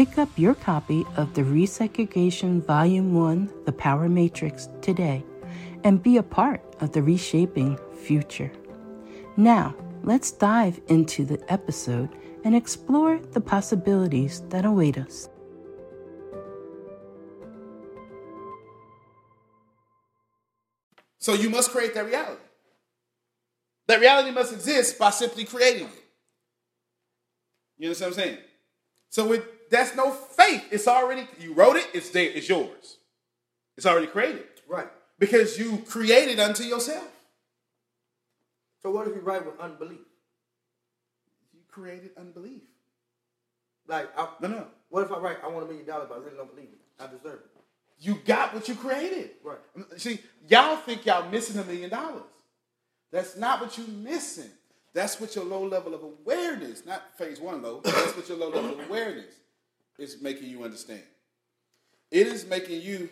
Pick up your copy of the Resegregation Volume 1 The Power Matrix today and be a part of the reshaping future. Now, let's dive into the episode and explore the possibilities that await us. So you must create that reality. That reality must exist by simply creating it. You understand what I'm saying? So with that's no faith. It's already you wrote it. It's there. It's yours. It's already created. Right. Because you created unto yourself. So what if you write with unbelief? You created unbelief. Like I, no, no. What if I write I want a million dollars, but I really don't believe it? I deserve it. You got what you created. Right. See, y'all think y'all missing a million dollars. That's not what you're missing. That's what your low level of awareness, not phase one low, that's what your low level of awareness is making you understand. It is making you,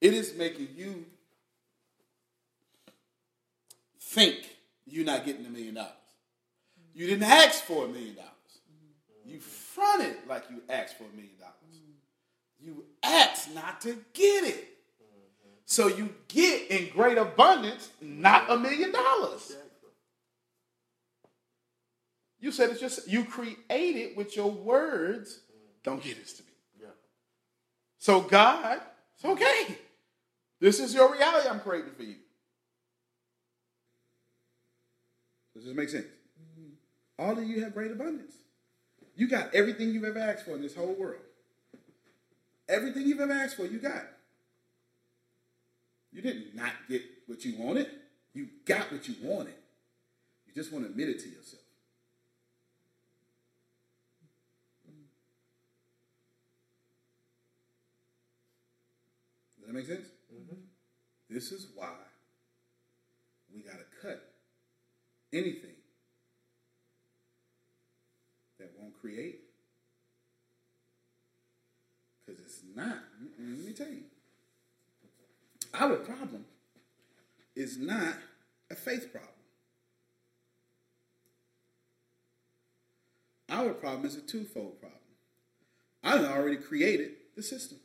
it is making you think you're not getting a million dollars. You didn't ask for a million dollars. You fronted like you asked for a million dollars. You asked not to get it. So you get in great abundance, not a million dollars. You said it's just you created with your words. Don't get this to me. Yeah. So God, it's okay. This is your reality I'm creating for you. Does this make sense? Mm-hmm. All of you have great abundance. You got everything you've ever asked for in this whole world. Everything you've ever asked for, you got. You didn't not get what you wanted. You got what you wanted. You just want to admit it to yourself. That make sense? Mm-hmm. This is why we got to cut anything that won't create. Because it's not, let me tell you, our problem is not a faith problem. Our problem is a twofold problem. I already created the system.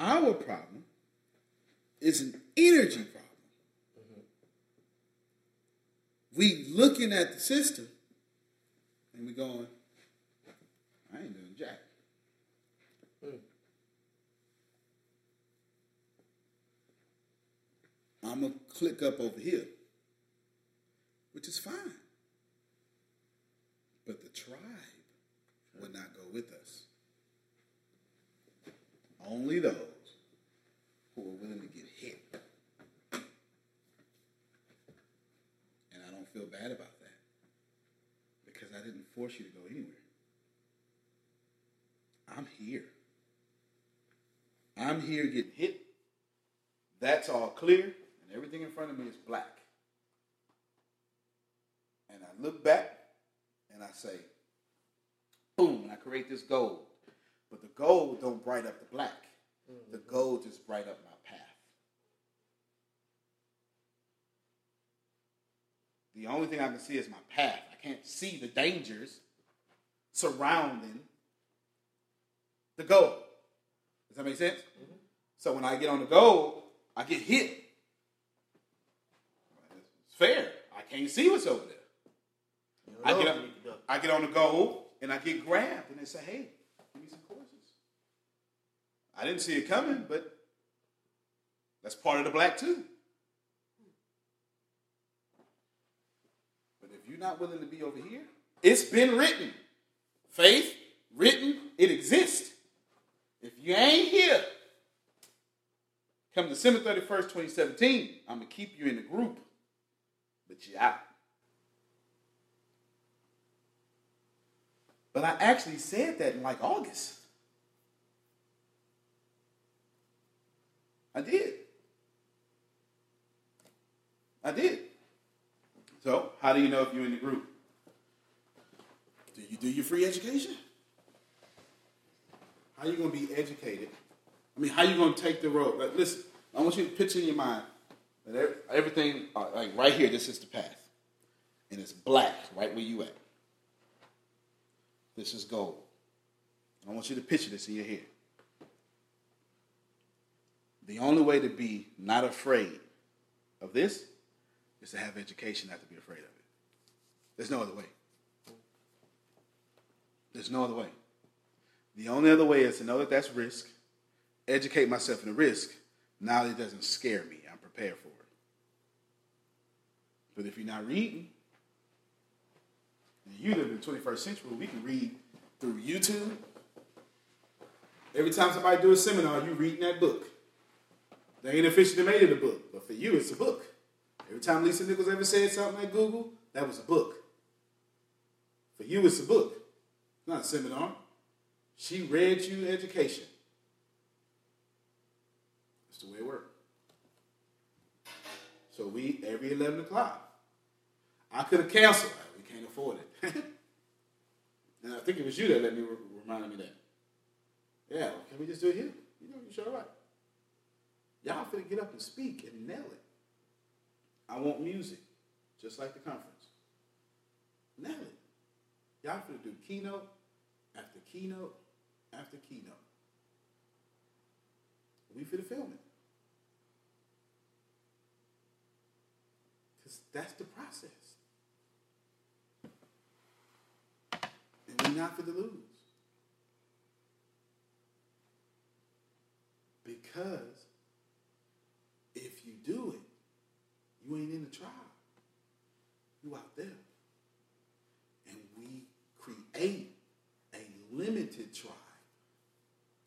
Our problem is an energy problem. Mm-hmm. we looking at the system and we going, I ain't doing jack. Mm. I'm gonna click up over here, which is fine. But the tribe would not go with us. Only those who are willing to get hit. And I don't feel bad about that because I didn't force you to go anywhere. I'm here. I'm here getting hit. That's all clear, and everything in front of me is black. And I look back and I say, boom, and I create this gold. But the gold don't bright up the black. The mm-hmm. gold just bright up my path. The only thing I can see is my path. I can't see the dangers surrounding the gold. Does that make sense? Mm-hmm. So when I get on the gold, I get hit. It's fair. I can't see what's over there. I get, if on, you need to go. I get on the goal and I get grabbed and they say, hey, give me some courses. I didn't see it coming, but that's part of the black too. But if you're not willing to be over here, it's been written. Faith, written, it exists. If you ain't here, come December 31st, 2017, I'm going to keep you in the group, but you're out. But I actually said that in like August. I did. I did. So, how do you know if you're in the group? Do you do your free education? How are you going to be educated? I mean, how are you going to take the road? Like, listen, I want you to picture in your mind that everything, uh, like right here, this is the path. And it's black right where you at. This is gold. I want you to picture this in your head. The only way to be not afraid of this is to have education, not to be afraid of it. There's no other way. There's no other way. The only other way is to know that that's risk, educate myself in the risk. Now it doesn't scare me. I'm prepared for it. But if you're not reading, and you live in the 21st century, we can read through YouTube. Every time somebody do a seminar, you reading that book. They ain't officially made it a book, but for you, it's a book. Every time Lisa Nichols ever said something at Google, that was a book. For you, it's a book, not a seminar. She read you education. That's the way it works. So we, every 11 o'clock, I could have canceled. We can't afford it. and I think it was you that let me re- reminded me that. Yeah, can we just do it here? You know, you sure right. Y'all finna get up and speak and nail it. I want music, just like the conference. Nail it. Y'all finna do keynote after keynote after keynote. We finna film it. Because that's the process. And we're not the lose. Because if you do it, you ain't in the tribe. You out there. And we create a limited tribe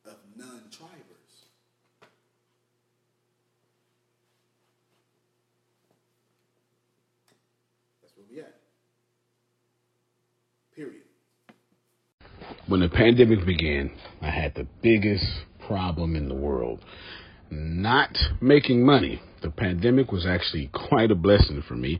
of non-tribers. That's where we at. Period. When the pandemic began, I had the biggest problem in the world. Not making money. The pandemic was actually quite a blessing for me